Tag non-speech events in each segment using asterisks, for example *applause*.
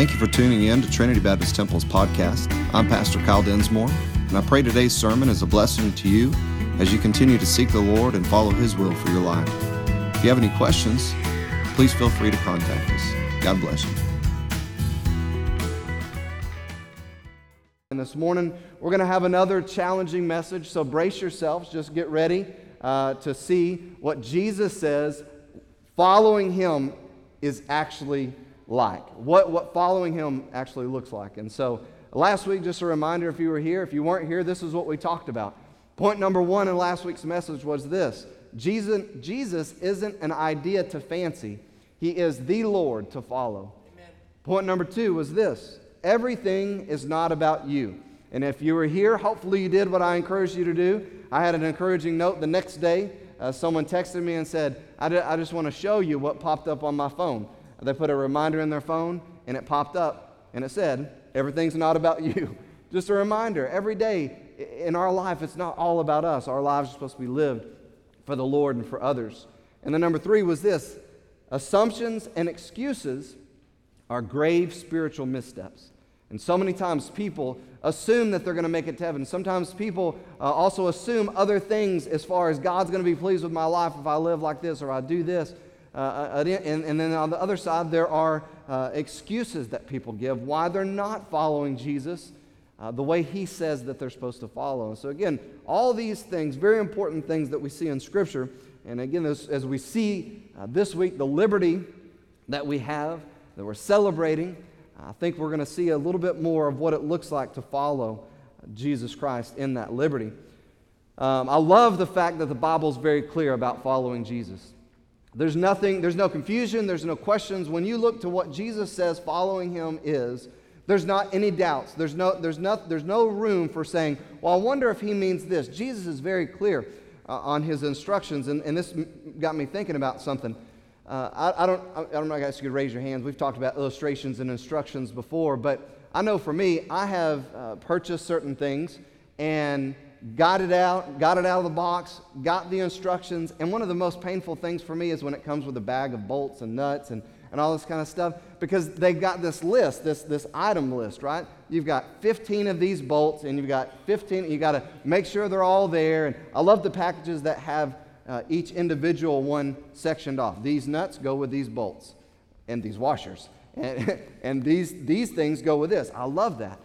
Thank you for tuning in to Trinity Baptist Temple's podcast. I'm Pastor Kyle Densmore, and I pray today's sermon is a blessing to you as you continue to seek the Lord and follow His will for your life. If you have any questions, please feel free to contact us. God bless you. And this morning, we're going to have another challenging message, so brace yourselves. Just get ready uh, to see what Jesus says following Him is actually like, what, what following Him actually looks like. And so, last week, just a reminder if you were here, if you weren't here, this is what we talked about. Point number one in last week's message was this Jesus, Jesus isn't an idea to fancy, He is the Lord to follow. Amen. Point number two was this everything is not about you. And if you were here, hopefully you did what I encouraged you to do. I had an encouraging note the next day. Uh, someone texted me and said, I, d- I just want to show you what popped up on my phone. They put a reminder in their phone, and it popped up, and it said, Everything's not about *laughs* you. Just a reminder every day in our life, it's not all about us. Our lives are supposed to be lived for the Lord and for others. And then number three was this assumptions and excuses are grave spiritual missteps. And so many times people assume that they're going to make it to heaven. Sometimes people uh, also assume other things as far as God's going to be pleased with my life if I live like this or I do this. Uh, uh and, and, then on the other side, there are uh, excuses that people give why they're not following Jesus uh, the way he says that they're supposed to follow. And so, again, all these things, very important things that we see in Scripture. And again, as, as we see uh, this week, the liberty that we have, that we're celebrating, I think we're going to see a little bit more of what it looks like to follow Jesus Christ in that liberty. Um, I love the fact that the Bible is very clear about following Jesus. There's nothing, there's no confusion, there's no questions. When you look to what Jesus says following him is, there's not any doubts. There's no, there's no, there's no room for saying, well, I wonder if he means this. Jesus is very clear uh, on his instructions, and, and this got me thinking about something. Uh, I, I, don't, I, don't know, I guess you could raise your hands. We've talked about illustrations and instructions before, but I know for me, I have uh, purchased certain things and got it out, got it out of the box, got the instructions. And one of the most painful things for me is when it comes with a bag of bolts and nuts and, and all this kind of stuff because they've got this list, this, this item list, right? You've got 15 of these bolts and you've got 15, you got to make sure they're all there. And I love the packages that have uh, each individual one sectioned off. These nuts go with these bolts and these washers. *laughs* And, and these, these things go with this. I love that.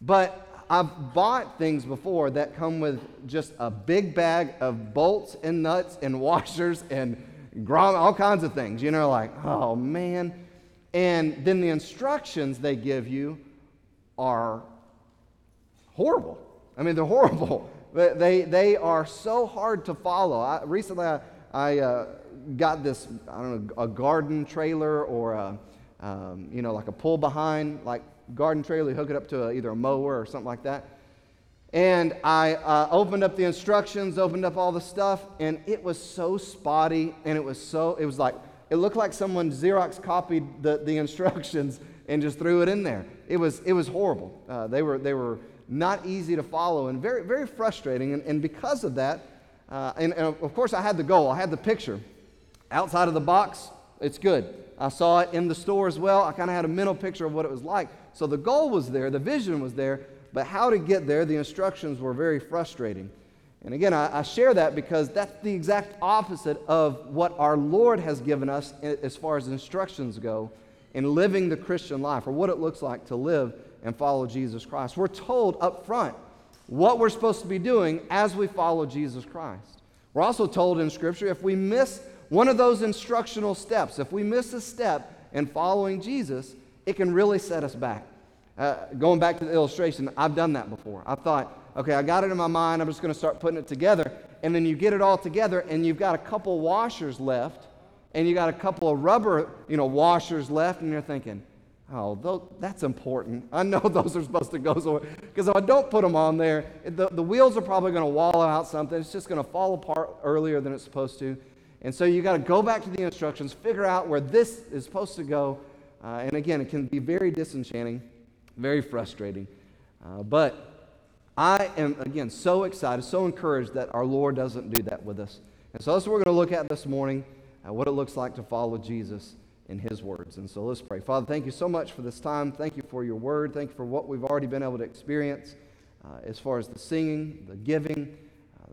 But I've bought things before that come with just a big bag of bolts and nuts and *laughs* washers and grom, all kinds of things. You know, like, oh man. And then the instructions they give you are horrible. I mean, they're horrible. *laughs* They, they are so hard to follow. I, recently, I, I uh, got this, I don't know, a garden trailer or a, um, you know, like a pull behind, like garden trailer, hook it up to a, either a mower or something like that. And I uh, opened up the instructions, opened up all the stuff, and it was so spotty, and it was so, it was like, it looked like someone Xerox copied the, the instructions and just threw it in there. It was, it was horrible. Uh, they, were, they were not easy to follow and very, very frustrating. And, and because of that, uh, and, and of course, I had the goal, I had the picture. Outside of the box, it's good. I saw it in the store as well. I kind of had a mental picture of what it was like. So the goal was there, the vision was there, but how to get there, the instructions were very frustrating. And again, I, I, share that because that's the exact opposite of what our Lord has given us as far as instructions go in living the Christian life or what it looks like to live and follow Jesus Christ. We're told up front what we're supposed to be doing as we follow Jesus Christ. We're also told in Scripture if we miss one of those instructional steps, if we miss a step in following Jesus, it can really set us back. Uh, going back to the illustration, I've done that before. I thought, okay, I got it in my mind, I'm just going to start putting it together. And then you get it all together, and you've got a couple washers left, and you got a couple of rubber, you know, washers left, and you're thinking, oh, that's important. I know *laughs* those are supposed to go somewhere. Because if I don't put them on there, the, the wheels are probably going to wallow out something. It's just going to fall apart earlier than it's supposed to. And so you got to go back to the instructions, figure out where this is supposed to go. Uh, and again, it can be very disenchanting very frustrating. Uh, but I am, again, so excited, so encouraged that our Lord doesn't do that with us. And so that's what we're going to look at this morning uh, what it looks like to follow Jesus in His words. And so let's pray. Father, thank you so much for this time. Thank you for your word. Thank you for what we've already been able to experience uh, as far as the singing, the giving,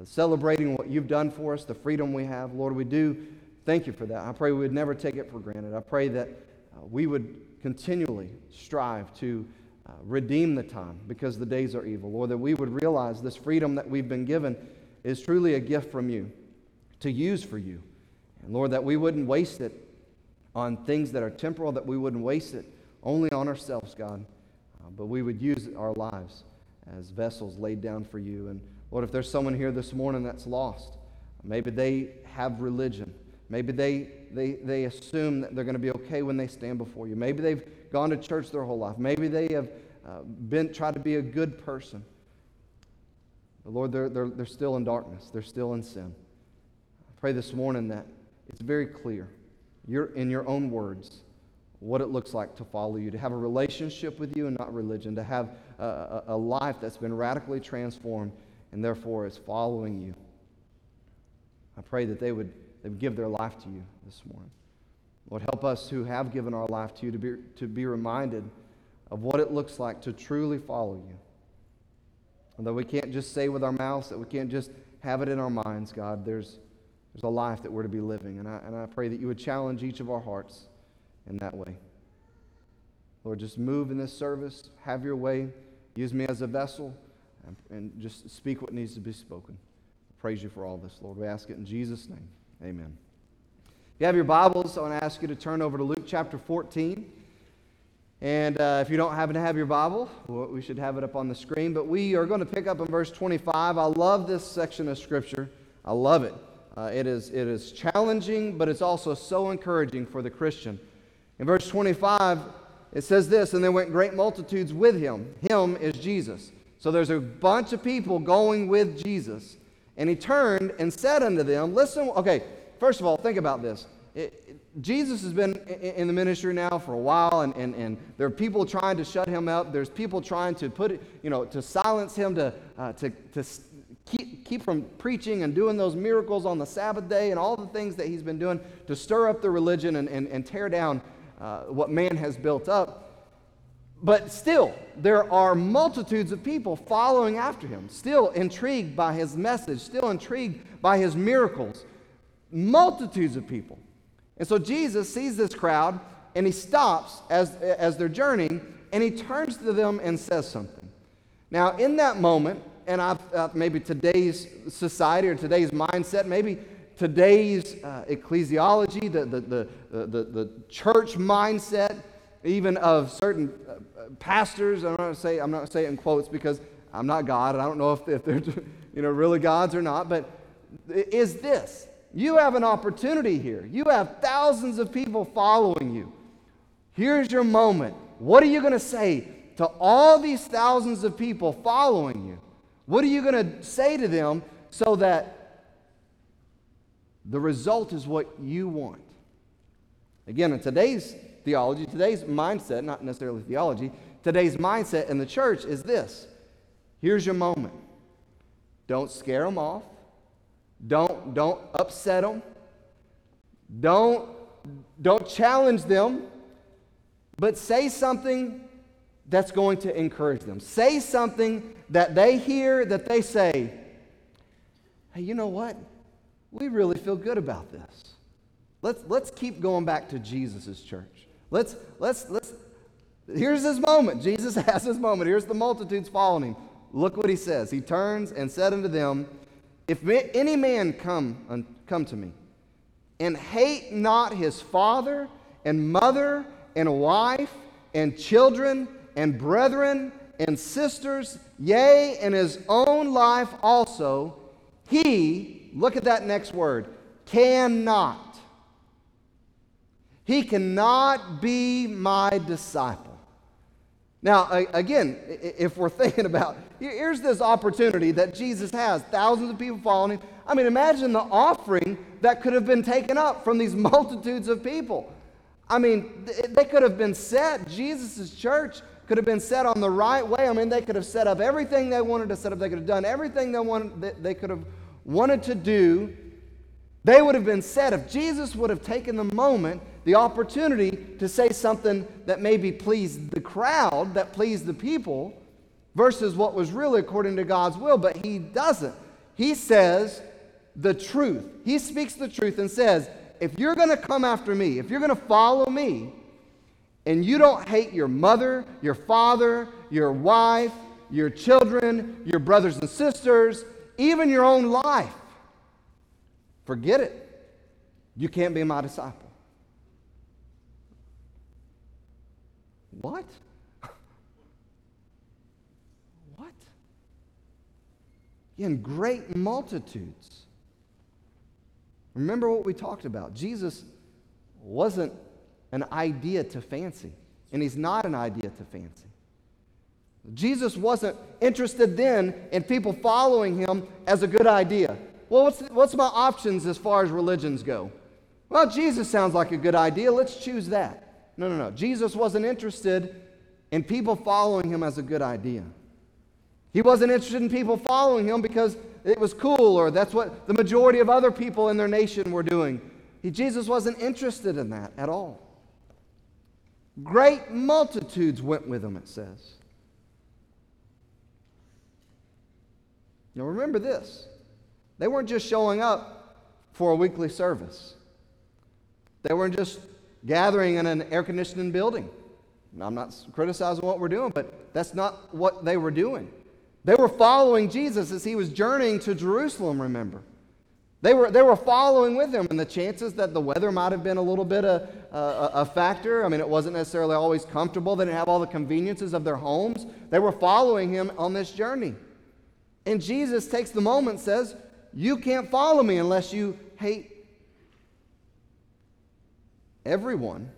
celebrating what you've done for us, the freedom we have. Lord, we do thank you for that. I pray we would never take it for granted. I pray that uh, we would continually strive to uh, redeem the time because the days are evil. Lord, that we would realize this freedom that we've been given is truly a gift from you to use for you. And Lord, that we wouldn't waste it on things that are temporal, that we wouldn't waste it only on ourselves, God, uh, but we would use our lives as vessels laid down for you. And Lord, if there's someone here this morning that's lost, maybe they have religion. Maybe they, they, they assume that they're going to be okay when they stand before you. Maybe they've gone to church their whole life. Maybe they have uh, been tried to be a good person. But Lord, they're, they're, they're still in darkness. They're still in sin. I pray this morning that it's very clear, you're, in your own words, what it looks like to follow you, to have a relationship with you and not religion, to have a, a life that's been radically transformed and therefore is following you. I pray that they would, they would give their life to you this morning. Lord, help us who have given our life to you to be, to be reminded of what it looks like to truly follow you. And that we can't just say with our mouths, that we can't just have it in our minds, God, there's, there's a life that we're to be living. And I, and I pray that you would challenge each of our hearts in that way. Lord, just move in this service, have your way, use me as a vessel, and, just speak what needs to be spoken. Praise you for all this, Lord. We ask it in Jesus' name. Amen. If you have your Bibles, I want to ask you to turn over to Luke chapter 14. And uh, if you don't happen to have your Bible, well, we should have it up on the screen. But we are going to pick up in verse 25. I love this section of Scripture. I love it. Uh, it, is, it is challenging, but it's also so encouraging for the Christian. In verse 25, it says this, and there went great multitudes with him. Him is Jesus. So there's a bunch of people going with Jesus. And he turned and said unto them, Listen, okay, first of all, think about this. It, Jesus has been in the ministry now for a while, and, and, and there are people trying to shut him up. There's people trying to put it, you know, to silence him, to, uh, to, to keep, keep from preaching and doing those miracles on the Sabbath day and all the things that he's been doing to stir up the religion and, and, and tear down uh, what man has built up. But still, there are multitudes of people following after him, still intrigued by his message, still intrigued by his miracles. Multitudes of people. And so Jesus sees this crowd and he stops as, as they're journeying and he turns to them and says something. Now, in that moment, and I've, uh, maybe today's society or today's mindset, maybe today's uh, ecclesiology, the, the, the, the, the church mindset, even of certain uh, pastors, I'm not say I'm not saying in quotes because I'm not God, and I don't know if, if they're *laughs* you know really gods or not, but is this you have an opportunity here. You have thousands of people following you. Here's your moment. What are you going to say to all these thousands of people following you? What are you going to say to them so that the result is what you want? Again, in today's theology, today's mindset, not necessarily theology, today's mindset in the church is this here's your moment. Don't scare them off. Don't, don't upset them. Don't, don't challenge them, but say something that's going to encourage them. Say something that they hear, that they say, hey, you know what? We really feel good about this. Let's, let's keep going back to Jesus' church. Let's, let's, let's, here's his moment. Jesus *laughs* has his moment. Here's the multitudes following him. Look what he says. He turns and said unto them, if any man come, come to me and hate not his father and mother and wife and children and brethren and sisters, yea, and his own life also, he, look at that next word, cannot. He cannot be my disciple. Now, again, if we're *laughs* thinking about, here's this opportunity that Jesus has, thousands of people following him. I mean, imagine the offering that could have been taken up from these *laughs* multitudes of people. I mean, they could have been set, Jesus' church could have been set on the right way. I mean, they could have set up everything they wanted to set up. They could have done everything they, wanted, they could have wanted to do They would have been said if Jesus would have taken the moment, the opportunity to say something that maybe pleased the crowd, that pleased the people, versus what was really according to God's will, but he doesn't. He says the truth. He speaks the truth and says, if you're going to come after me, if you're going to follow me, and you don't hate your mother, your father, your wife, your children, your brothers and sisters, even your own life, Forget it. You can't be my disciple. What? *laughs* what? In great multitudes. Remember what we talked about. Jesus wasn't an idea to fancy, and he's not an idea to fancy. Jesus wasn't interested then in people following him as a good idea well, what's, what's my options as far as religions go? Well, Jesus sounds like a good idea. Let's choose that. No, no, no. Jesus wasn't interested in people following him as a good idea. He wasn't interested in people following him because it was cool or that's what the majority of other people in their nation were doing. He, Jesus wasn't interested in that at all. Great multitudes went with him, it says. Now remember this they weren't just showing up for a weekly service, they weren't just gathering in an air conditioning building. I'm not criticizing what we're doing, but that's not what they were doing. They were following Jesus as he was journeying to Jerusalem, remember. They were, they were following with him, and the chances that the weather might have been a little bit a, a, a factor. I mean, it wasn't necessarily always comfortable. They didn't have all the conveniences of their homes. They were following him on this journey. And Jesus takes the moment says, you can't follow me unless you hate everyone,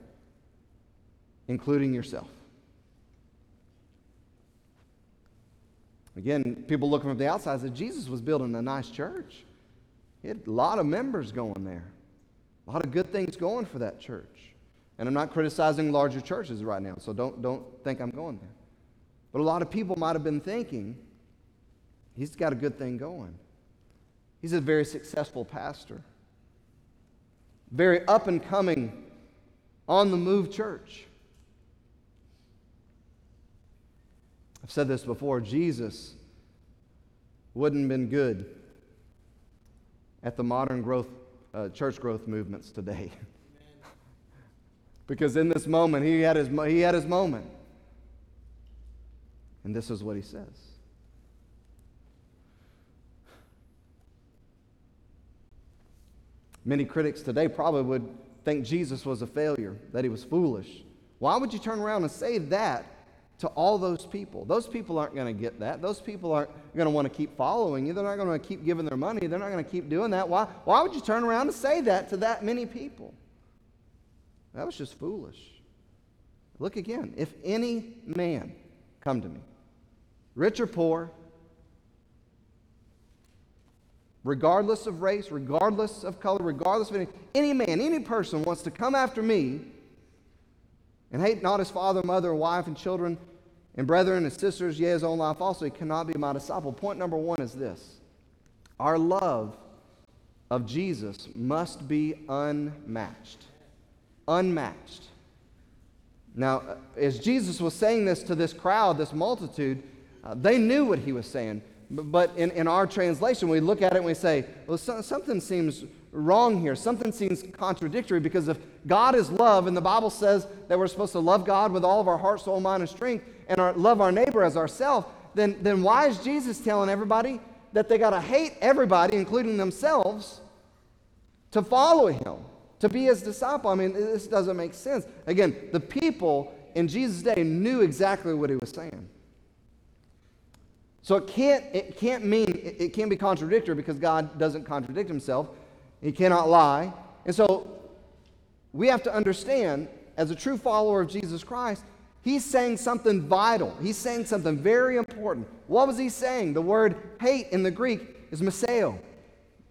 including yourself. Again, people looking from the outside said Jesus was building a nice church. He had a lot of members going there, a lot of good things going for that church. And I'm not criticizing larger churches right now, so don't, don't think I'm going there. But a lot of people might have been thinking, he's got a good thing going. He's a very successful pastor, very up and coming, on the move church. I've said this before Jesus wouldn't have been good at the modern growth, uh, church growth movements today. *laughs* because in this moment, he had, his, he had his moment. And this is what he says Many critics today probably would think Jesus was a failure, that he was foolish. Why would you turn around and say that to all those people? Those people aren't going to get that. Those people aren't going to want to keep following you. They're not going to keep giving their money. They're not going to keep doing that. Why, why would you turn around and say that to that many people? That was just foolish. Look again. If any man come to me, rich or poor, regardless of race, regardless of color, regardless of any, any man, any person wants to come after me and hate not his father, mother, wife, and children, and brethren and sisters, yea, his own life also, he cannot be my disciple. Point number one is this our love of Jesus must be unmatched. Unmatched. Now, uh, as Jesus was saying this to this crowd, this multitude, uh, they knew what he was saying. But in, in our translation, we look at it and we say, well, so, something seems wrong here. Something seems contradictory because if God is love, and the Bible says that we're supposed to love God with all of our heart, soul, mind, and strength, and our, love our neighbor as ourselves, then, then why is Jesus telling everybody that they got to hate everybody, including themselves, to follow him, to be his disciple? I mean, this doesn't make sense. Again, the people in Jesus' day knew exactly what he was saying. So it can't, it can't mean, it can't be contradictory because God doesn't contradict himself. He cannot lie. And so we have to understand, as a true follower of Jesus Christ, he's saying something vital. He's saying something very important. What was he saying? The word hate in the Greek is miseo.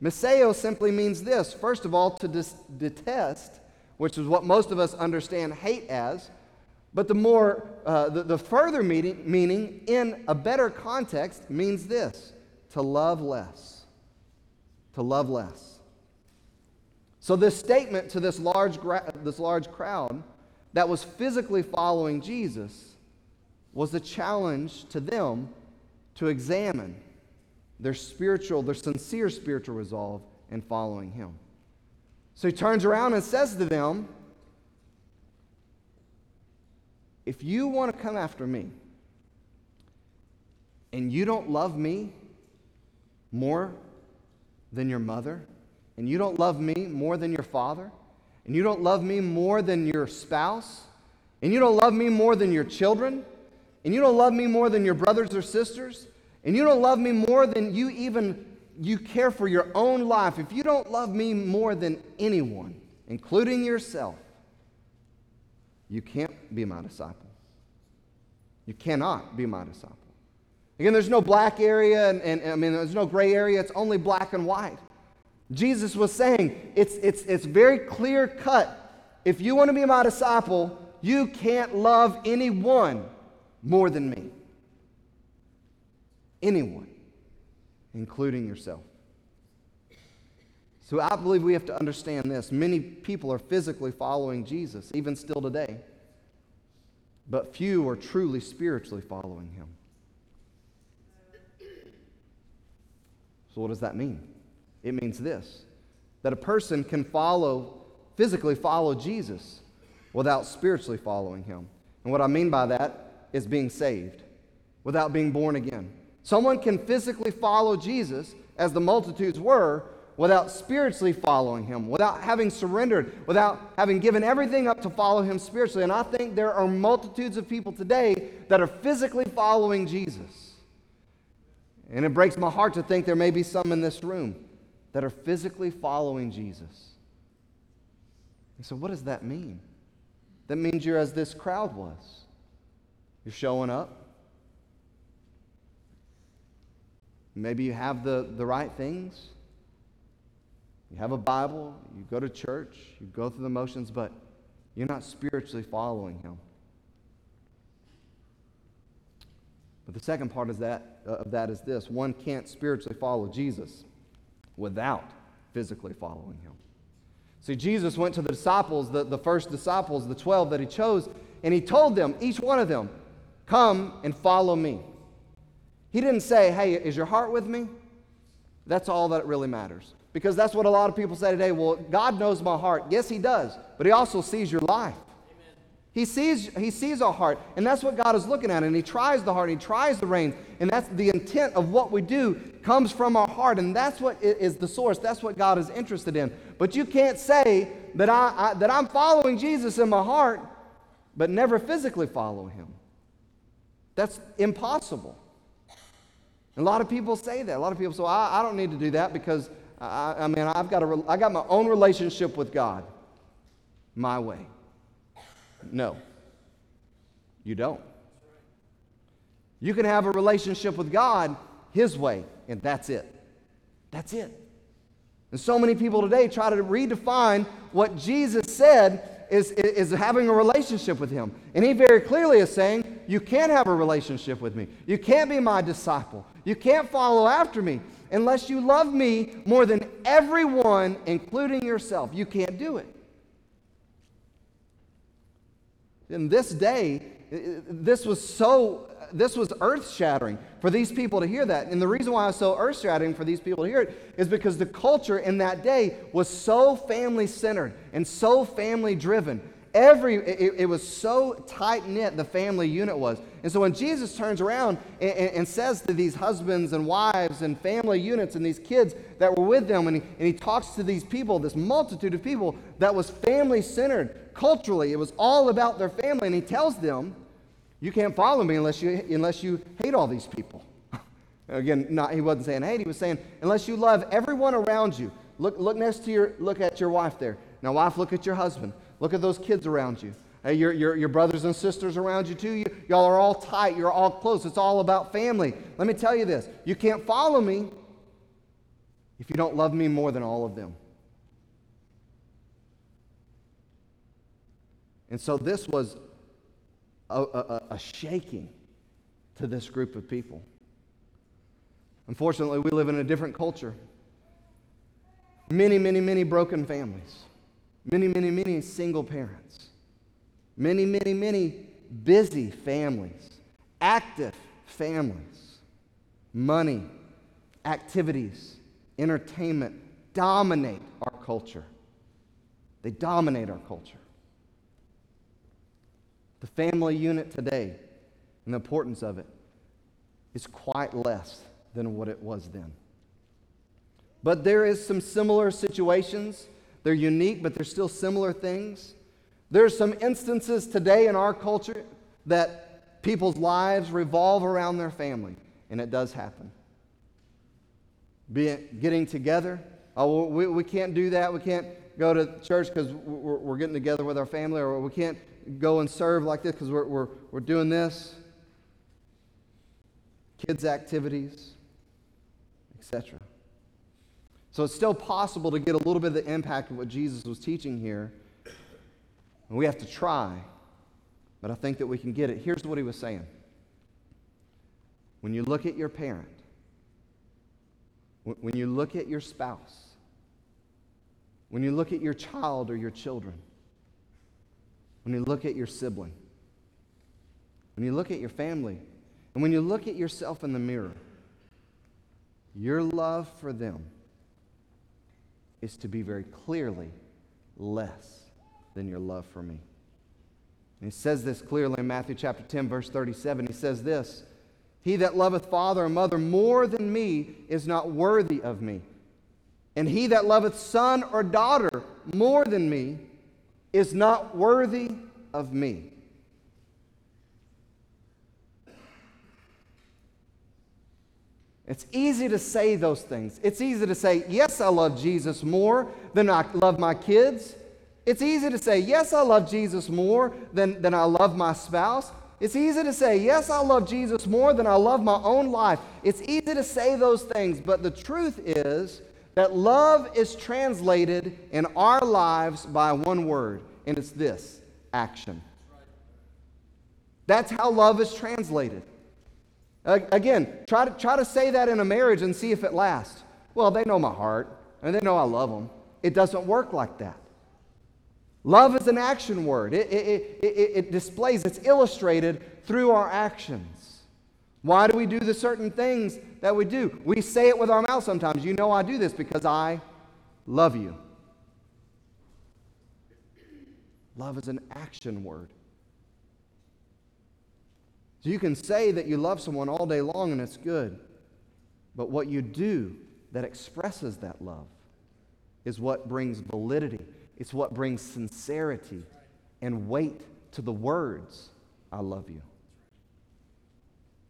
Miseo simply means this first of all, to dis- detest, which is what most of us understand hate as. But the more, uh, the, the further meaning, meaning in a better context means this to love less. To love less. So, this statement to this large, gra- this large crowd that was physically following Jesus was a challenge to them to examine their spiritual, their sincere spiritual resolve in following him. So he turns around and says to them, If you want to come after me and you don't love me more than your mother, and you don't love me more than your father, and you don't love me more than your spouse, and you don't love me more than your children, and you don't love me more than your brothers or sisters, and you don't love me more than you even you care for your own life, if you don't love me more than anyone, including yourself, you can't be my disciple. You cannot be my disciple. Again, there's no black area, and, and, I mean, there's no gray area. It's only black and white. Jesus was saying it's, it's, it's very clear cut. If you want to be my disciple, you can't love anyone more than me. Anyone including yourself. So I believe we have to understand this. Many people are physically following Jesus, even still today, but few are truly spiritually following him. So, what does that mean? It means this that a person can follow, physically follow Jesus without spiritually following him. And what I mean by that is being saved, without being born again. Someone can physically follow Jesus, as the multitudes were, without spiritually following him, without having surrendered, without having given everything up to follow him spiritually. And I think there are multitudes of people today that are physically following Jesus. And it breaks my heart to think there may be some in this room that are physically following Jesus. And so, what does that mean? That means you're as this crowd was. You're showing up, Maybe you have the, the right things. You have a Bible, you go to church, you go through the motions, but you're not spiritually following Him. But the second part of that, uh, of that is this one can't spiritually follow Jesus without physically following Him. See, Jesus went to the disciples, the, the first disciples, the 12 that He chose, and He told them, each one of them, Come and follow me. He didn't say, Hey, is your heart with me? That's all that really matters. Because that's what a lot of people say today. Well, God knows my heart. Yes, He does, but He also sees your life. He sees, he sees our heart, and that's what God is looking at. And He tries the heart, He tries the reins, and that's the intent of what we do comes from our heart, and that's what is the source. That's what God is interested in. But you can't say that, I, I that I'm following Jesus in my heart, but never physically follow Him. That's impossible. And a lot of people say that. A lot of people say, I, I don't need to do that because I, I mean, I've got, a, I got my own relationship with God my way. No, you don't. You can have a relationship with God His way, and that's it. That's it. And so many people today try to redefine what Jesus said is, is having a relationship with Him. And He very clearly is saying, You can't have a relationship with me. You can't be my disciple. You can't follow after me unless you love me more than everyone, including yourself. You can't do it. In this day, this was so this was earth shattering for these people to hear that. And the reason why it's so earth shattering for these people to hear it is because the culture in that day was so family centered and so family driven. Every, it, it was so tight knit, the family unit was. And so when Jesus turns around and, and, and, says to these husbands and wives and family units and these kids that were with them, and he, and he talks to these people, this multitude of people that was family centered culturally, it was all about their family, and he tells them, you can't follow me unless you, unless you hate all these people. *laughs* Again, not, he wasn't saying hate, he was saying, unless you love everyone around you. Look, look next to your, look at your wife there. Now, wife, look at your husband. Look at those kids around you. Hey, your, your, your brothers and sisters around you too. You, y'all are all tight. You're all close. It's all about family. Let me tell you this you can't follow me if you don't love me more than all of them. And so this was a, a, a shaking to this group of people. Unfortunately, we live in a different culture. Many, many, many broken families. Many, many, many single parents. Many, many, many busy families. Active families. Money, activities, entertainment dominate our culture. They dominate our culture. The family unit today and the importance of it is quite less than what it was then. But there is some similar situations. They're unique, but they're still similar things. There's some instances today in our culture that people's lives revolve around their family, and it does happen. Be it getting together. Oh, we, we can't do that. We can't go to church because we're, we're getting together with our family, or we can't go and serve like this because we're, we're, we're doing this. Kids' activities, etc. So it's still possible to get a little bit of the impact of what Jesus was teaching here. And we have to try, but I think that we can get it. Here's what he was saying When you look at your parent, when you look at your spouse, when you look at your child or your children, when you look at your sibling, when you look at your family, and when you look at yourself in the mirror, your love for them is to be very clearly less than your love for me. And he says this clearly in Matthew chapter 10, verse 37. He says this He that loveth father or mother more than me is not worthy of me. And he that loveth son or daughter more than me is not worthy of me. It's easy to say those things. It's easy to say, yes, I love Jesus more than I love my kids. It's easy to say, yes, I love Jesus more than, than I love my spouse. It's easy to say, yes, I love Jesus more than I love my own life. It's easy to say those things, but the truth is, that love is translated in our lives by one word, and it's this action. That's how love is translated. Again, try to, try to say that in a marriage and see if it lasts. Well, they know my heart, and they know I love them. It doesn't work like that. Love is an action word, it, it, it, it displays, it's illustrated through our actions. Why do we do the certain things that we do? We say it with our mouth sometimes. You know I do this because I love you. Love is an action word. So you can say that you love someone all day long and it's good. But what you do that expresses that love is what brings validity. It's what brings sincerity and weight to the words, I love you.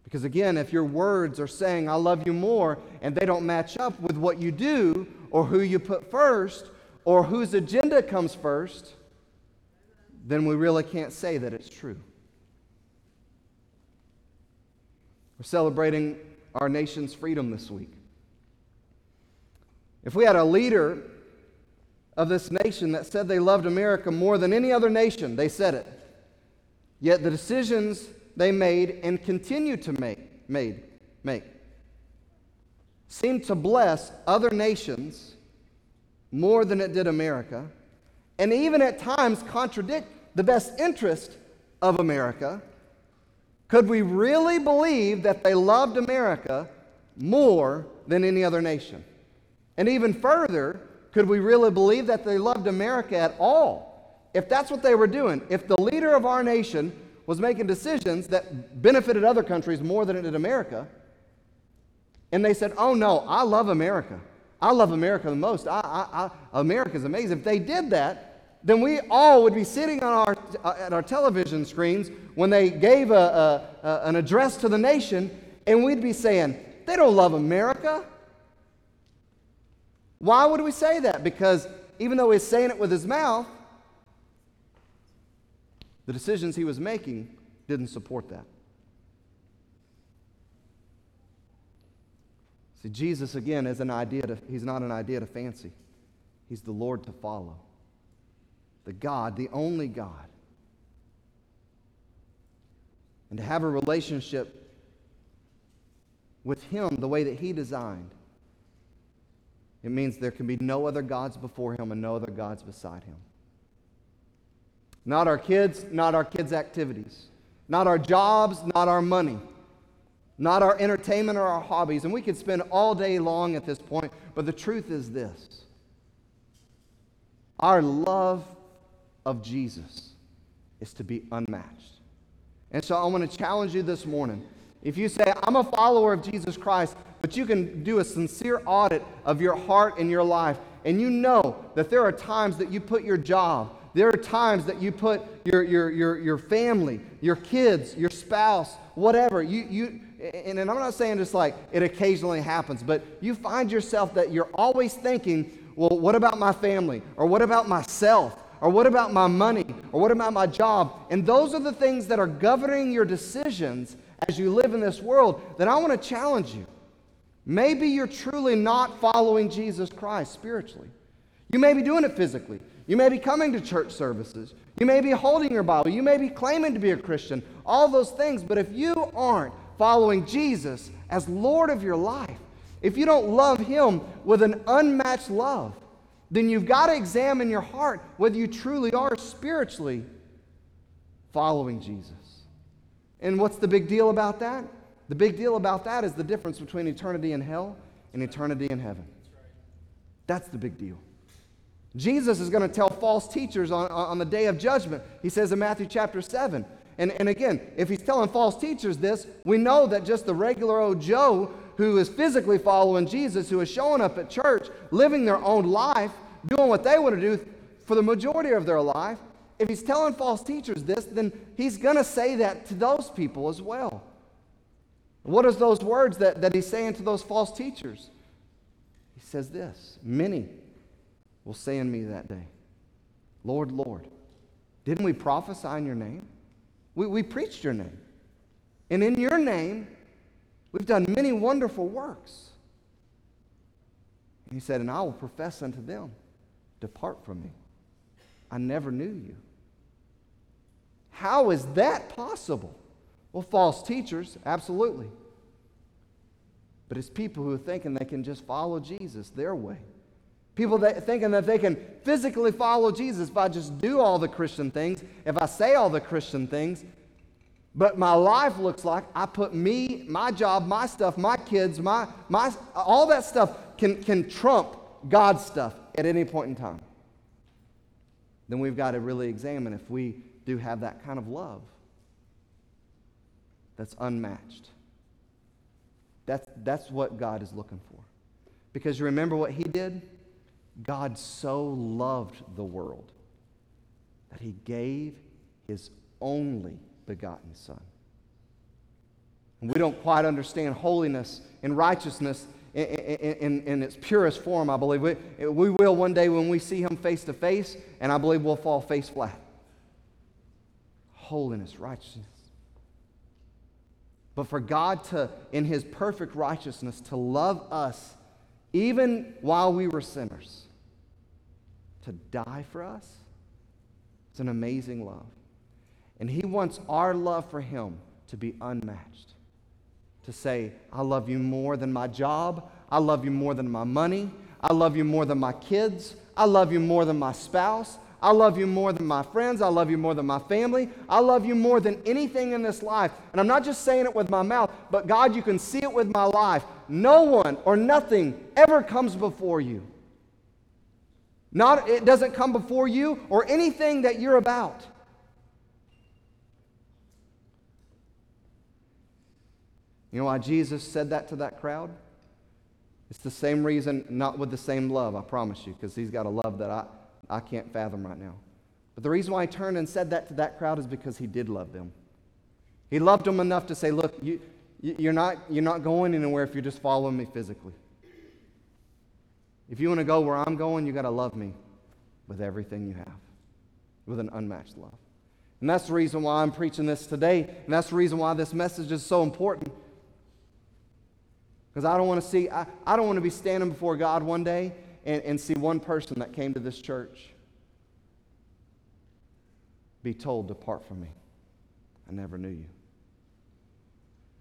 Because again, if your words are saying, I love you more, and they don't match up with what you do, or who you put first, or whose agenda comes first, then we really can't say that it's true. We're celebrating our nation's freedom this week. If we had a leader of this nation that said they loved America more than any other nation, they said it. Yet the decisions they made and continue to make, made, make to bless other nations more than it did America, and even at times contradict the best interest of America. Could we really believe that they loved America more than any other nation? And even further, could we really believe that they loved America at all? If that's what they were doing, if the leader of our nation was making decisions that benefited other countries more than it did America. And they said, oh no, I love America. I love America the most. I, I, I, America's amazing. If they did that, then we all would be sitting on our, uh, at our television screens when they gave a, a, a, an address to the nation, and we'd be saying, they don't love America. Why would we say that? Because even though he's saying it with his mouth, the decisions he was making didn't support that. See, Jesus, again, is an idea to, he's not an idea to fancy. He's the Lord to follow. The God, the only God. And to have a relationship with Him the way that He designed It means there can be no other gods before him and no other gods beside him. Not our kids, not our kids' activities, not our jobs, not our money, not our entertainment or our hobbies. And we could spend all day long at this point, but the truth is this our love of Jesus is to be unmatched. And so I want to challenge you this morning. If you say, I'm a follower of Jesus Christ, but you can do a sincere audit of your heart and your life, and you know that there are times that you put your job, there are times that you put your, your, your, your family, your kids, your spouse, whatever. You, you, and, and I'm not saying just like it occasionally happens, but you find yourself that you're always thinking, well, what about my family? Or what about myself? Or what about my money? Or what about my job? And those are the things that are governing your decisions as you live in this world. Then I want to challenge you. Maybe you're truly not following Jesus Christ spiritually. You may be doing it physically. You may be coming to church services. You may be holding your Bible. You may be claiming to be a Christian. All those things. But if you aren't following Jesus as Lord of your life, if you don't love Him with an unmatched love, then you've got to examine your heart whether you truly are spiritually following Jesus. And what's the big deal about that? The big deal about that is the difference between eternity in hell and eternity in heaven. That's the big deal. Jesus is going to tell false teachers on, on the day of judgment. He says in Matthew chapter 7. And, and again, if he's telling false teachers this, we know that just the regular old Joe who is physically following Jesus, who is showing up at church, living their own life, doing what they want to do for the majority of their life, if he's telling false teachers this, then he's going to say that to those people as well. What are those words that, that he's saying to those false teachers? He says this Many will say in me that day, Lord, Lord, didn't we prophesy in your name? We, we preached your name. And in your name, we've done many wonderful works. And he said, And I will profess unto them, Depart from me. I never knew you. How is that possible? Well, false teachers, absolutely. But it's people who are thinking they can just follow Jesus their way. People that, thinking that they can physically follow Jesus if I just do all the Christian things, if I say all the Christian things. But my life looks like I put me, my job, my stuff, my kids, my, my, all that stuff can, can trump God's stuff at any point in time. Then we've got to really examine if we do have that kind of love that's unmatched. That's, that's what God is looking for. Because you remember what He did? God so loved the world that he gave his only begotten Son. And we don't quite understand holiness and righteousness in, in, in, its purest form, I believe. We, we will one day when we see him face to face, and I believe we'll fall face flat. Holiness, righteousness. But for God to, in his perfect righteousness, to love us even while we were sinners to die for us. It's an amazing love. And He wants our love for Him to be unmatched. To say, I love you more than my job. I love you more than my money. I love you more than my kids. I love you more than my spouse. I love you more than my friends. I love you more than my family. I love you more than anything in this life. And I'm not just saying it with my mouth, but God, you can see it with my life. No one or nothing ever comes before you. Not, it doesn't come before you or anything that you're about. You know why Jesus said that to that crowd? It's the same reason, not with the same love, I promise you, because he's got a love that I, I can't fathom right now. But the reason why he turned and said that to that crowd is because he did love them. He loved them enough to say, Look, you, you're, not, you're not going anywhere if you're just following me physically. If you want to go where I'm going, you got to love me with everything you have, with an unmatched love. And that's the reason why I'm preaching this today. And that's the reason why this message is so important. Because I don't want to see, I, I don't want to be standing before God one day and, and see one person that came to this church be told, Depart from me. I never knew you.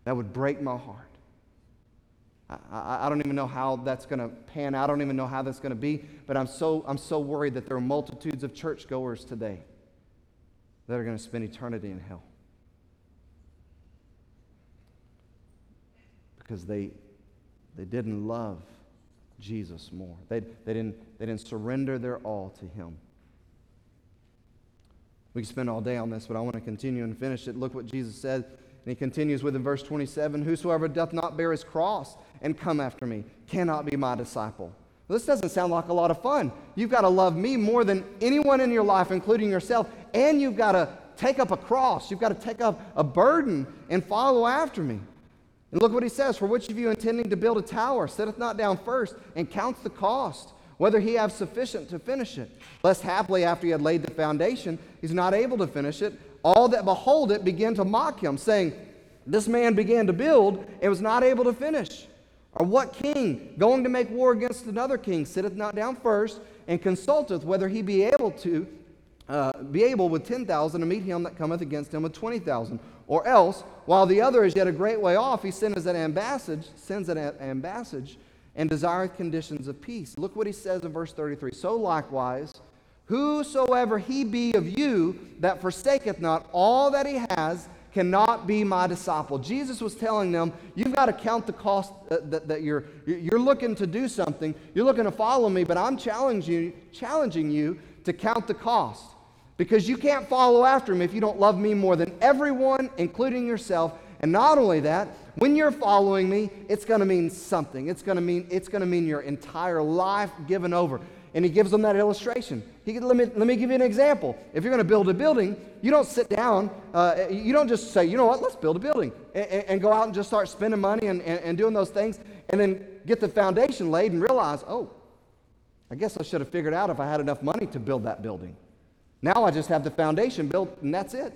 That would break my heart. I, I, I don't even know how that's going to pan out. I don't even know how that's going to be. But I'm so, I'm so worried that there are multitudes of churchgoers today that are going to spend eternity in hell. Because they, they didn't love Jesus more. They, they, didn't, they didn't surrender their all to Him. We can spend all day on this, but I want to continue and finish it. Look what Jesus said. And he continues with in verse 27 Whosoever doth not bear his cross and come after me cannot be my disciple. Well, this doesn't sound like a lot of fun. You've got to love me more than anyone in your life, including yourself, and you've got to take up a cross. You've got to take up a burden and follow after me. And look what he says For which of you intending to build a tower setteth not down first and counts the cost, whether he have sufficient to finish it? Lest happily after he had laid the foundation, he's not able to finish it. All that behold it begin to mock him, saying, This man began to build and was not able to finish. Or what king, going to make war against another king, sitteth not down first and consulteth whether he be able to uh, be able with 10,000 to meet him that cometh against him with 20,000? Or else, while the other is yet a great way off, he sends an ambassage, sends an ambassage, and desireth conditions of peace. Look what he says in verse 33. So likewise, whosoever he be of you that forsaketh not all that he has cannot be my disciple. Jesus was telling them, you've got to count the cost that, that, you're, you're looking to do something. You're looking to follow me, but I'm challenging you, challenging you to count the cost. Because you can't follow after him if you don't love me more than everyone, including yourself. And not only that, when you're following me, it's going to mean something. It's going to mean it's going to mean your entire life given over and he gives them that illustration. He, let, me, let me give you an example. If you're going to build a building, you don't sit down, uh, you don't just say, you know what, let's build a building, and, and go out and just start spending money and, and, and, doing those things, and then get the foundation laid and realize, oh, I guess I should have figured out if I had enough money to build that building. Now I just have the foundation built, and that's it.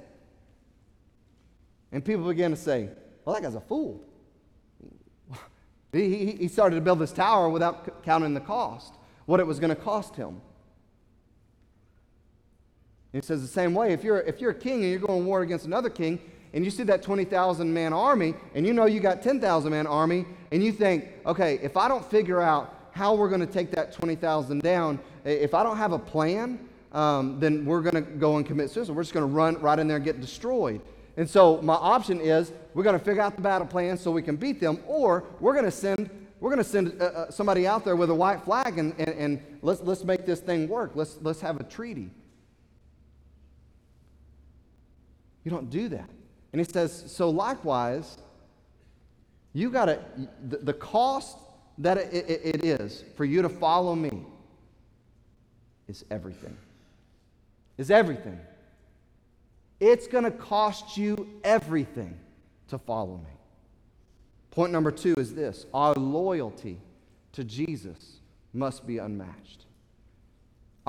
And people begin to say, well, that guy's a fool. he, he started to build this tower without counting the cost what it was going to cost him. he says the same way if you're, if you're a king and you're going to war against another king, and you see that 20,000 man army, and you know you got 10,000 man army, and you think, okay, if I don't figure out how we're going to take that 20,000 down, if I don't have a plan, um, then we're going to go and commit suicide. We're just going to run right in there and get destroyed. And so my option is we're going to figure out the battle plan so we can beat them, or we're going to send we're going to send uh, uh, somebody out there with a white flag and, and, and let's, let's make this thing work. Let's, let's have a treaty. You don't do that. And he says, so likewise, you got to, the, the, cost that it, it, it is for you to follow me is everything. Is everything. It's going to cost you everything to follow me. Point number two is this our loyalty to Jesus must be unmatched.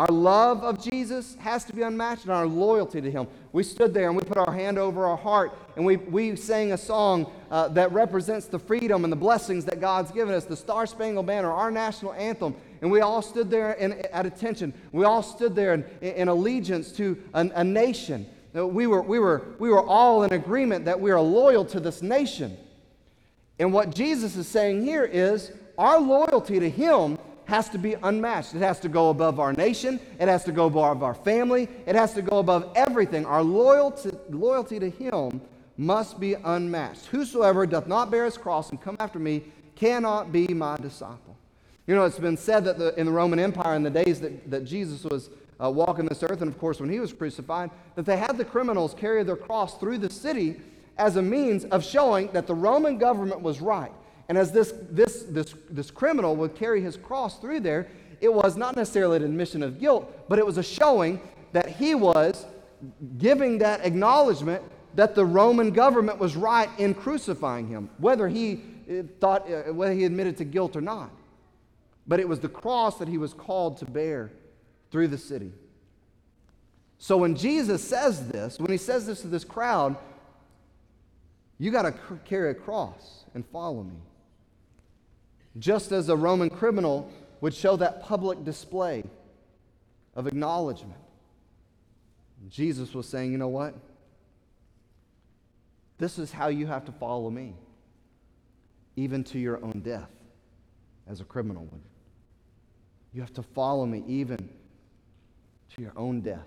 Our love of Jesus has to be unmatched, and our loyalty to Him. We stood there and we put our hand over our heart and we, we sang a song uh, that represents the freedom and the blessings that God's given us the Star Spangled Banner, our national anthem. And we all stood there in, at attention. We all stood there in, in allegiance to a, a nation. We were, we, were, we were all in agreement that we are loyal to this nation. And what Jesus is saying here is our loyalty to Him has to be unmatched. It has to go above our nation, it has to go above our family, it has to go above everything. Our loyalty, loyalty to Him must be unmatched. Whosoever doth not bear his cross and come after me cannot be my disciple. You know, it's been said that the, in the Roman Empire, in the days that, that Jesus was uh, walking this earth, and of course when he was crucified, that they had the criminals carry their cross through the city as a means of showing that the Roman government was right. And as this, this, this, this criminal would carry his cross through there, it was not necessarily an admission of guilt, but it was a showing that he was giving that acknowledgement that the Roman government was right in crucifying him, whether he uh, thought, uh, whether he admitted to guilt or not. But it was the cross that he was called to bear through the city. So when Jesus says this, when he says this to this crowd, you got to carry a cross and follow me. Just as a Roman criminal would show that public display of acknowledgement. Jesus was saying, you know what? This is how you have to follow me. even to your own death, as a criminal would. You have to follow me even to your own death.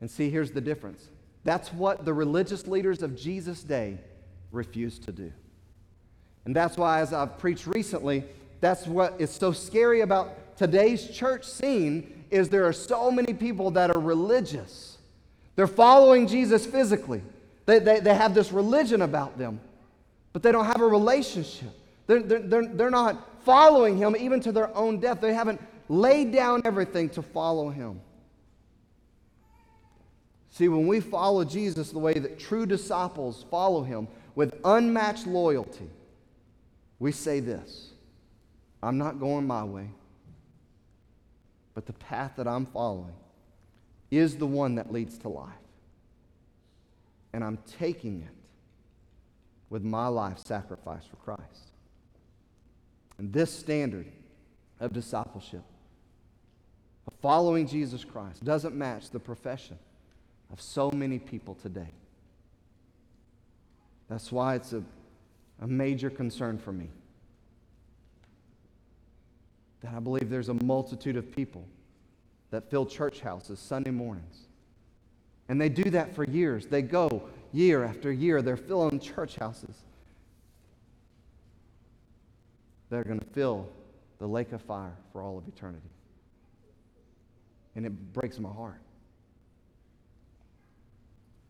And see, here's the difference. That's what the religious leaders of Jesus' day refused to do. And that's why, as I've preached recently, that's what is so scary about today's church scene is there are so many people that are religious. They're following Jesus physically. They, they, they have this religion about them, but they don't have a relationship. They're, they're, they're, they're not following him even to their own death. They haven't laid down everything to follow him. See, when we follow Jesus the way that true disciples follow him with unmatched loyalty, we say this I'm not going my way, but the path that I'm following is the one that leads to life. And I'm taking it with my life sacrificed for Christ. And this standard of discipleship, of following Jesus Christ, doesn't match the profession of so many people today. That's why it's a, a major concern for me. That I believe there's a multitude of people that fill church houses Sunday mornings. And they do that for years. They go year after year, they're filling church houses. They're going to fill the lake of fire for all of eternity. And it breaks my heart.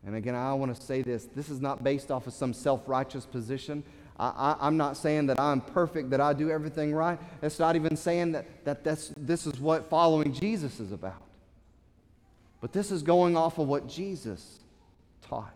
And again, I want to say this this is not based off of some self righteous position. I, am not saying that I'm perfect, that I do everything right. It's not even saying that, that that's, this is what following Jesus is about. But this is going off of what Jesus taught.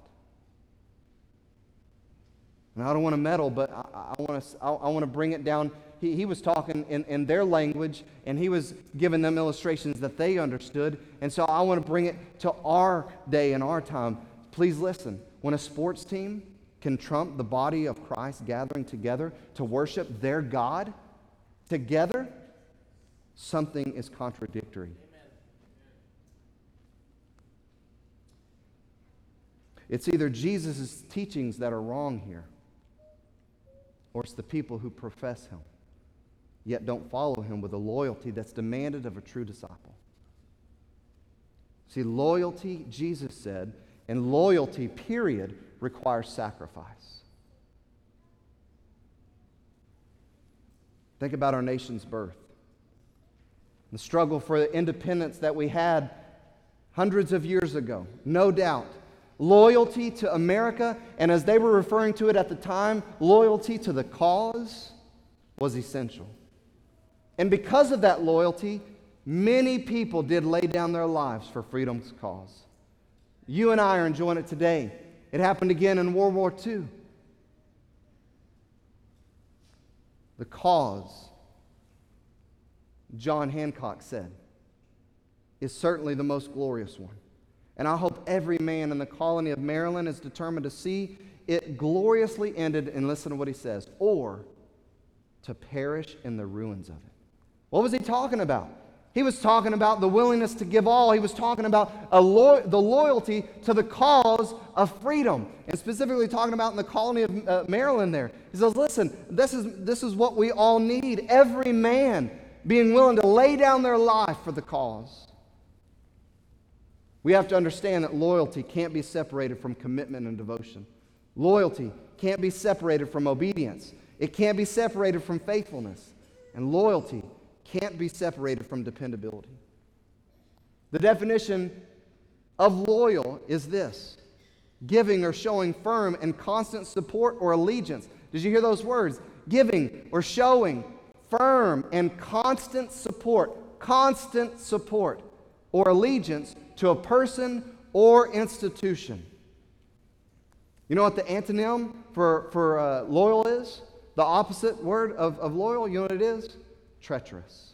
And I don't want to meddle, but I, I want to I, I want to bring it down. He, he was talking in, in their language, and he was giving them illustrations that they understood. And so I want to bring it to our day and our time. Please listen. When a sports team can trump the body of Christ gathering together to worship their God together, something is contradictory. Amen. It's either Jesus' teachings that are wrong here, or it's the people who profess him, yet don't follow him with a loyalty that's demanded of a true disciple. See, loyalty, Jesus said, and loyalty, period, requires sacrifice. Think about our nation's birth. The struggle for the independence that we had hundreds of years ago, no doubt. Loyalty to America, and as they were referring to it at the time, loyalty to the cause was essential. And because of that loyalty, many people did lay down their lives for freedom's cause. You and I are enjoying it today. It happened again in World War II. The cause, John Hancock said, is certainly the most glorious one. And I hope every man in the colony of Maryland is determined to see it gloriously ended, and listen to what he says, or to perish in the ruins of it. What was he talking about? He was talking about the willingness to give all. He was talking about lo- the loyalty to the cause of freedom, and specifically talking about in the colony of uh, Maryland there. He says, Listen, this is, this is what we all need. Every man being willing to lay down their life for the cause. We have to understand that loyalty can't be separated from commitment and devotion. Loyalty can't be separated from obedience, it can't be separated from faithfulness. And loyalty can't be separated from dependability. The definition of loyal is this giving or showing firm and constant support or allegiance. Did you hear those words? Giving or showing firm and constant support, constant support or allegiance to a person or institution. You know what the antonym for, for uh, loyal is? The opposite word of, of loyal, you know what it is? Treacherous.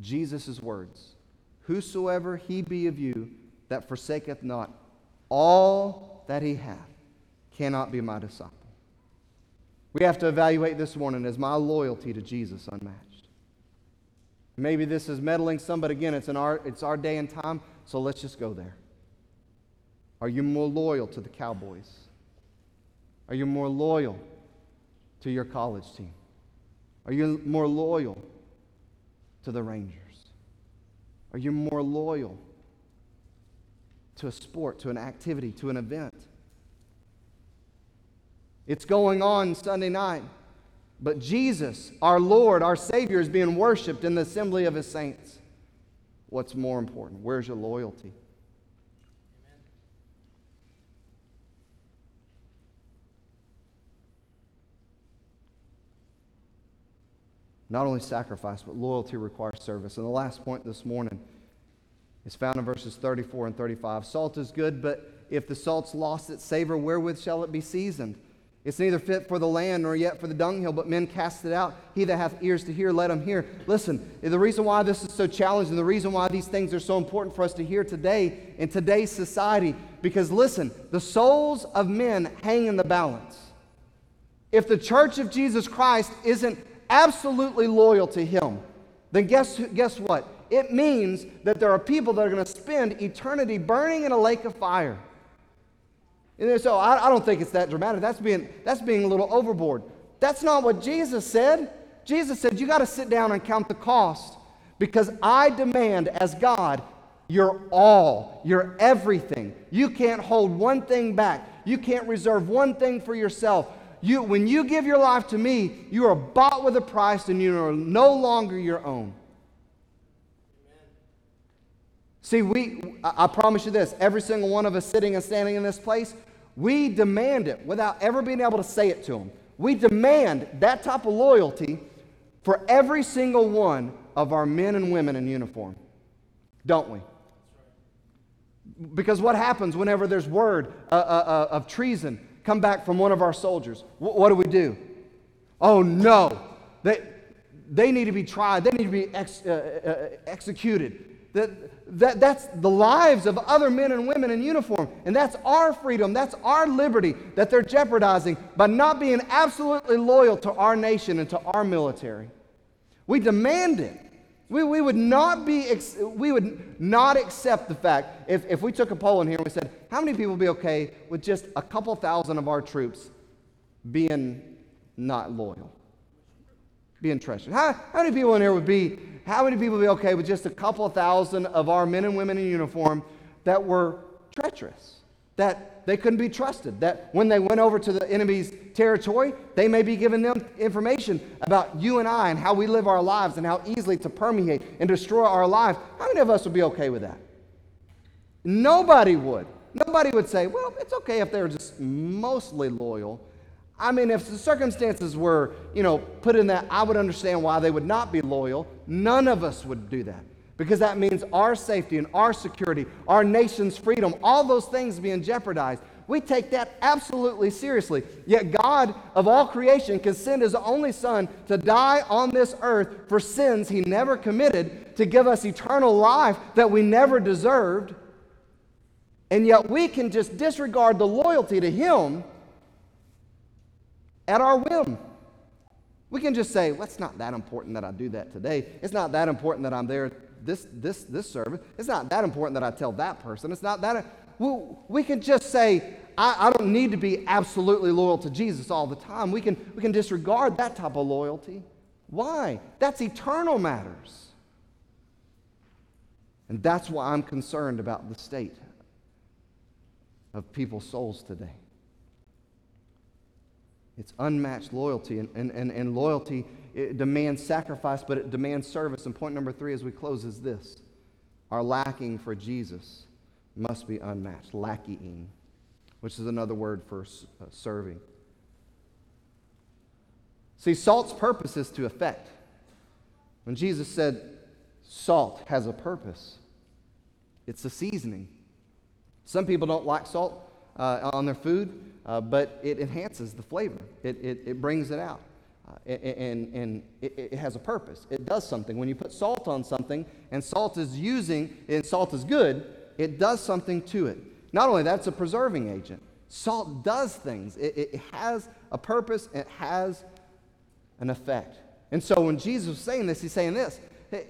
Jesus' words Whosoever he be of you that forsaketh not all that he hath cannot be my disciple. We have to evaluate this morning is my loyalty to Jesus unmatched? Maybe this is meddling some, but again, it's, our, it's our day and time, so let's just go there. Are you more loyal to the Cowboys? Are you more loyal to your college team? Are you more loyal to the Rangers? Are you more loyal to a sport, to an activity, to an event? It's going on Sunday night, but Jesus, our Lord, our Savior, is being worshiped in the assembly of His saints. What's more important? Where's your loyalty? Not only sacrifice, but loyalty requires service. And the last point this morning is found in verses 34 and 35. Salt is good, but if the salt's lost its savor, wherewith shall it be seasoned? It's neither fit for the land nor yet for the dunghill, but men cast it out. He that hath ears to hear, let him hear. Listen, the reason why this is so challenging, the reason why these things are so important for us to hear today in today's society, because listen, the souls of men hang in the balance. If the church of Jesus Christ isn't absolutely loyal to Him, then guess, guess what? It means that there are people that are going to spend eternity burning in a lake of fire. And so I, I don't think it's that dramatic. That's being, that's being a little overboard. That's not what Jesus said. Jesus said, You got to sit down and count the cost because I demand, as God, your all, your everything. You can't hold one thing back, you can't reserve one thing for yourself. You, when you give your life to me, you are bought with a price and you are no longer your own. See, we, I promise you this every single one of us sitting and standing in this place, we demand it without ever being able to say it to them. We demand that type of loyalty for every single one of our men and women in uniform, don't we? Because what happens whenever there's word uh, uh, uh, of treason come back from one of our soldiers, what, what do we do? Oh no, they, they need to be tried, they need to be ex, uh, uh, executed. That, that, that's the lives of other men and women in uniform. And that's our freedom, that's our liberty that they're jeopardizing by not being absolutely loyal to our nation and to our military. We demand it. We, we, would not be, we would not accept the fact if, if we took a poll in here and we said, how many people would be okay with just a couple thousand of our troops being not loyal, being treacherous? How, how many people in here would be, how many people would be okay with just a couple thousand of our men and women in uniform that were treacherous? that they couldn't be trusted. That when they went over to the enemy's territory, they may be giving them information about you and I and how we live our lives and how easily to permeate and destroy our lives. How many of us would be okay with that? Nobody would. Nobody would say, well, it's okay if they're just mostly loyal. I mean, if the circumstances were, you know, put in that, I would understand why they would not be loyal. None of us would do that because that means our safety and our security, our nation's freedom, all those things being jeopardized. We take that absolutely seriously. Yet God of all creation can send his only son to die on this earth for sins he never committed to give us eternal life that we never deserved. And yet we can just disregard the loyalty to him at our whim. We can just say, well, it's not that important that I do that today. It's not that important that I'm there this, this, this service. It's not that important that I tell that person. It's not that. We, we can just say, I, I don't need to be absolutely loyal to Jesus all the time. We can, we can disregard that type of loyalty. Why? That's eternal matters. And that's why I'm concerned about the state of people's souls today. It's unmatched loyalty, and, and, and, and loyalty demands sacrifice, but it demands service. And point number three as we close is this our lacking for Jesus must be unmatched. Lackeying, which is another word for uh, serving. See, salt's purpose is to affect. When Jesus said salt has a purpose, it's a seasoning. Some people don't like salt uh, on their food, uh, but it enhances the flavor, it, it, it brings it out. Uh, and, and it, it, has a purpose. It does something. When you put salt on something, and salt is using, and salt is good, it does something to it. Not only that, it's a preserving agent. Salt does things. It, it has a purpose. It has an effect. And so when Jesus was saying this, he's saying this.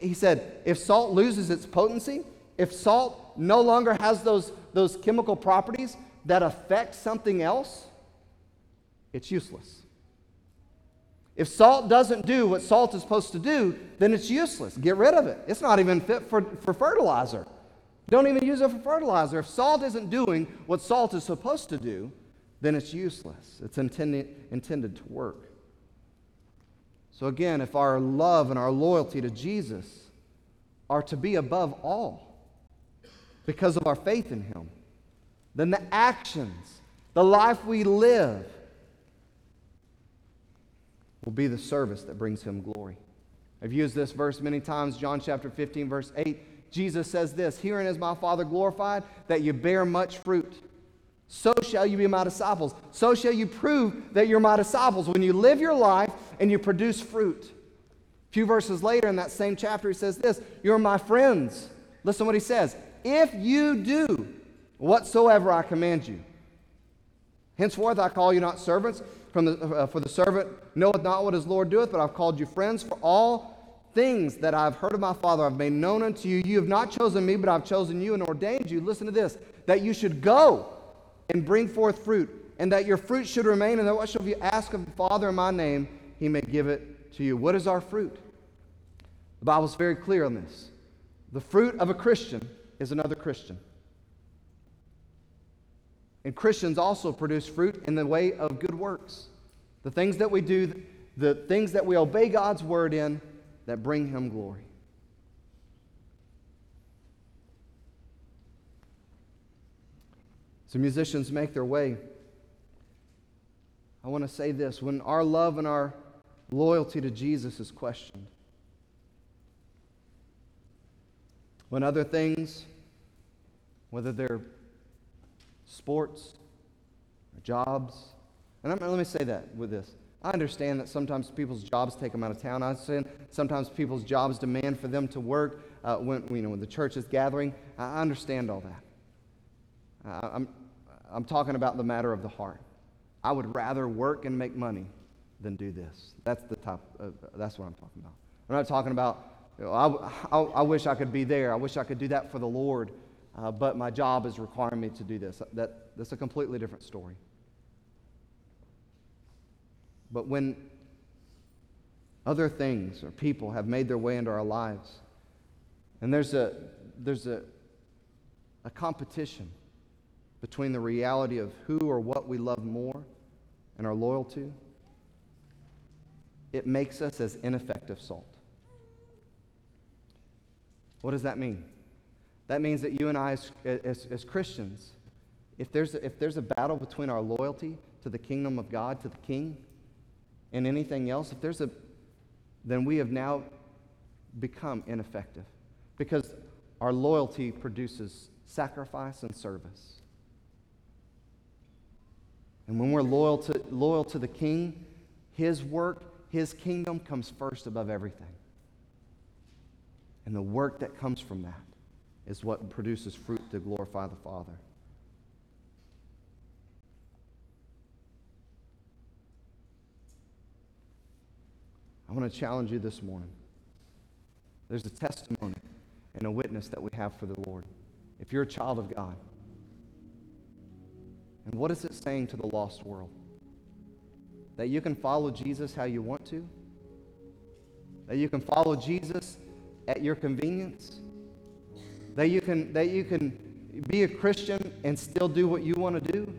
He said, if salt loses its potency, if salt no longer has those, those chemical properties that affects something else, it's useless. If salt doesn't do what salt is supposed to do, then it's useless. Get rid of it. It's not even fit for, for fertilizer. Don't even use it for fertilizer. If salt isn't doing what salt is supposed to do, then it's useless. It's intended, intended to work. So, again, if our love and our loyalty to Jesus are to be above all because of our faith in Him, then the actions, the life we live, will be the service that brings Him glory. I've used this verse many times, John chapter 15, verse 8. Jesus says this Herein is my Father glorified, that you bear much fruit. So shall you be my disciples. So shall you prove that you're my disciples when you live your life and you produce fruit. A few verses later in that same chapter, he says this You're my friends. Listen what he says. If you do whatsoever I command you, henceforth I call you not servants, from the, uh, for the servant knoweth not what his Lord doeth, but I've called you friends, for all things that I've heard of my Father I've made known unto you. You have not chosen me, but I've chosen you and ordained you. Listen to this that you should go and bring forth fruit, and that your fruit should remain, and that what shall you ask of the Father in my name, he may give it to you. What is our fruit? The Bible's very clear on this. The fruit of a Christian is another Christian. And Christians also produce fruit in the way of good works. The things that we do, the things that we obey God's word in that bring him glory. So musicians make their way. I want to say this when our love and our loyalty to Jesus is questioned, when other things, whether they're sports, or jobs. And I'm, let me say that with this. I understand that sometimes people's jobs take them out of town. I understand sometimes people's jobs demand for them to work uh, when, you know, when the church is gathering. I understand all that. I'm, I'm talking about the matter of the heart. I would rather work and make money than do this. That's the top. Uh, that's what I'm talking about. I'm not talking about. You know, I, I, I wish I could be there. I wish I could do that for the Lord uh, but my job is requiring me to do this. That, that's a completely different story. But when other things or people have made their way into our lives, and there's a, there's a, a competition between the reality of who or what we love more and are loyal to, it makes us as ineffective salt. What does that mean? That means that you and I, as, as, as Christians, if there's, if there's a battle between our loyalty to the kingdom of God, to the king, and anything else, if there's a, then we have now become ineffective because our loyalty produces sacrifice and service. And when we're loyal to, loyal to the king, his work, his kingdom comes first above everything. And the work that comes from that is what produces fruit to glorify the Father. I want to challenge you this morning. There's a testimony and a witness that we have for the Lord. If you're a child of God, and what is it saying to the lost world? That you can follow Jesus how you want to? That you can follow Jesus at your convenience? That you can, that you can be a Christian and still do what you want to do?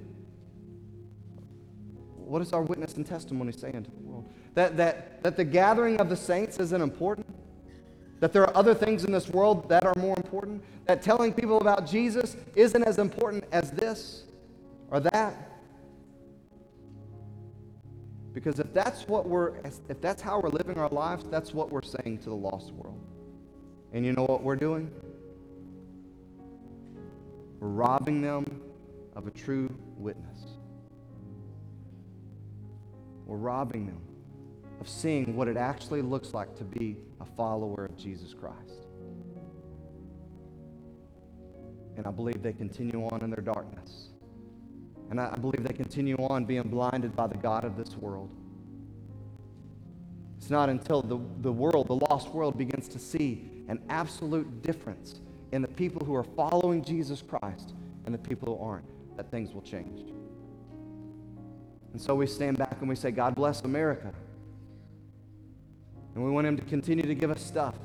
What is our witness and testimony saying to the world? That, that, that the gathering of the saints isn't important? That there are other things in this world that are more important? That telling people about Jesus isn't as important as this or that? Because if that's what we're if that's how we're living our lives, that's what we're saying to the lost world. And you know what we're doing? We're robbing them of a true witness. We're robbing them of seeing what it actually looks like to be a follower of Jesus Christ. And I believe they continue on in their darkness. And I believe they continue on being blinded by the God of this world. It's not until the, the world, the lost world, begins to see an absolute difference in the people who are following Jesus Christ and the people who aren't, that things will change. And so we stand back and we say, God bless America. And we want Him to continue to give us stuff.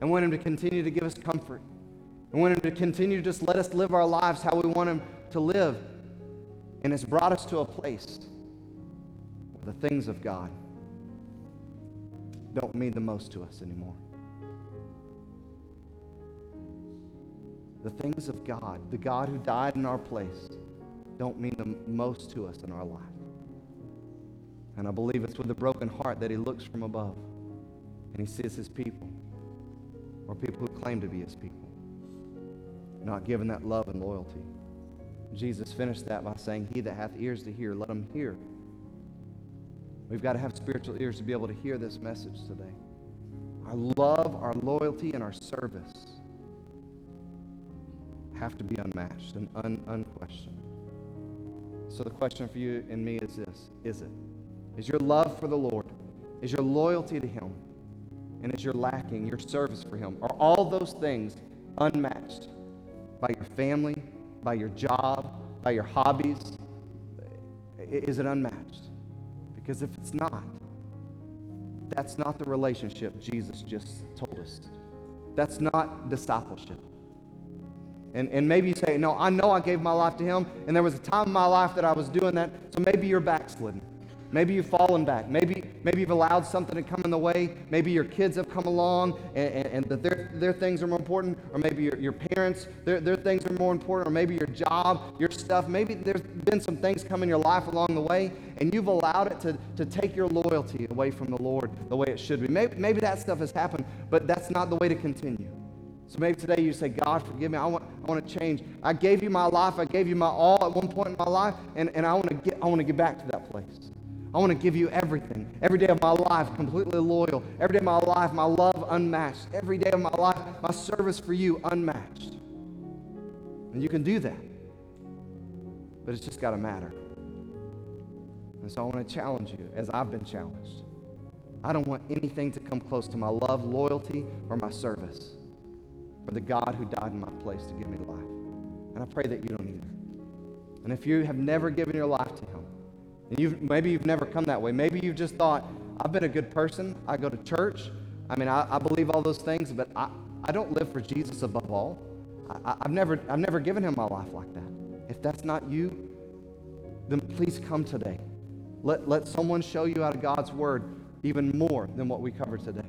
And want Him to continue to give us comfort. And want Him to continue to just let us live our lives how we want Him to live. And it's brought us to a place where the things of God don't mean the most to us anymore. The things of God, the God who died in our place, don't mean the most to us in our life. And I believe it's with a broken heart that He looks from above and He sees His people, or people who claim to be His people, not given that love and loyalty. Jesus finished that by saying, He that hath ears to hear, let him hear. We've got to have spiritual ears to be able to hear this message today. Our love, our loyalty, and our service have to be unmatched and un- unquestioned. So the question for you and me is this Is it? Is your love for the Lord, is your loyalty to Him, and is your lacking, your service for Him, are all those things unmatched by your family, by your job, by your hobbies? Is it unmatched? Because if it's not, that's not the relationship Jesus just told us. That's not discipleship. And, and maybe you say, No, I know I gave my life to Him, and there was a time in my life that I was doing that, so maybe you're backslidden. Maybe you've fallen back. Maybe, maybe you've allowed something to come in the way. Maybe your kids have come along and, and, and that their, their things are more important. Or maybe your, your parents, their, their things are more important. Or maybe your job, your stuff. Maybe there's been some things come in your life along the way and you've allowed it to, to take your loyalty away from the Lord the way it should be. Maybe, maybe that stuff has happened, but that's not the way to continue. So maybe today you say, God, forgive me. I want, I want to change. I gave you my life. I gave you my all at one point in my life, and, and I, want to get, I want to get back to that place. I want to give you everything. Every day of my life, completely loyal. Every day of my life, my love unmatched. Every day of my life, my service for you unmatched. And you can do that. But it's just got to matter. And so I want to challenge you, as I've been challenged. I don't want anything to come close to my love, loyalty, or my service for the God who died in my place to give me life. And I pray that you don't either. And if you have never given your life to Him, and you've, maybe you've never come that way. Maybe you've just thought, I've been a good person. I go to church. I mean, I, I believe all those things, but I, I don't live for Jesus above all. I, I've, never, I've never given him my life like that. If that's not you, then please come today. Let, let someone show you out of God's word even more than what we covered today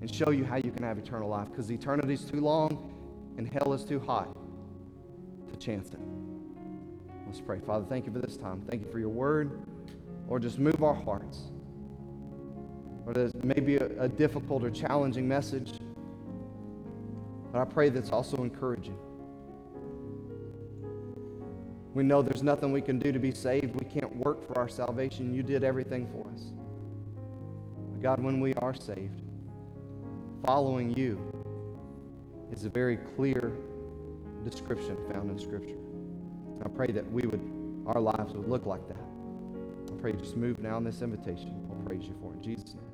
and show you how you can have eternal life because eternity is too long and hell is too hot to chance it. Let's pray. Father, thank you for this time. Thank you for your word. Or just move our hearts. Or there's maybe a, a difficult or challenging message. But I pray that's also encouraging. We know there's nothing we can do to be saved. We can't work for our salvation. You did everything for us. But God, when we are saved, following you is a very clear description found in Scripture. I pray that we would, our lives would look like that. I pray you just move now in this invitation. I'll praise you for it. In Jesus' name.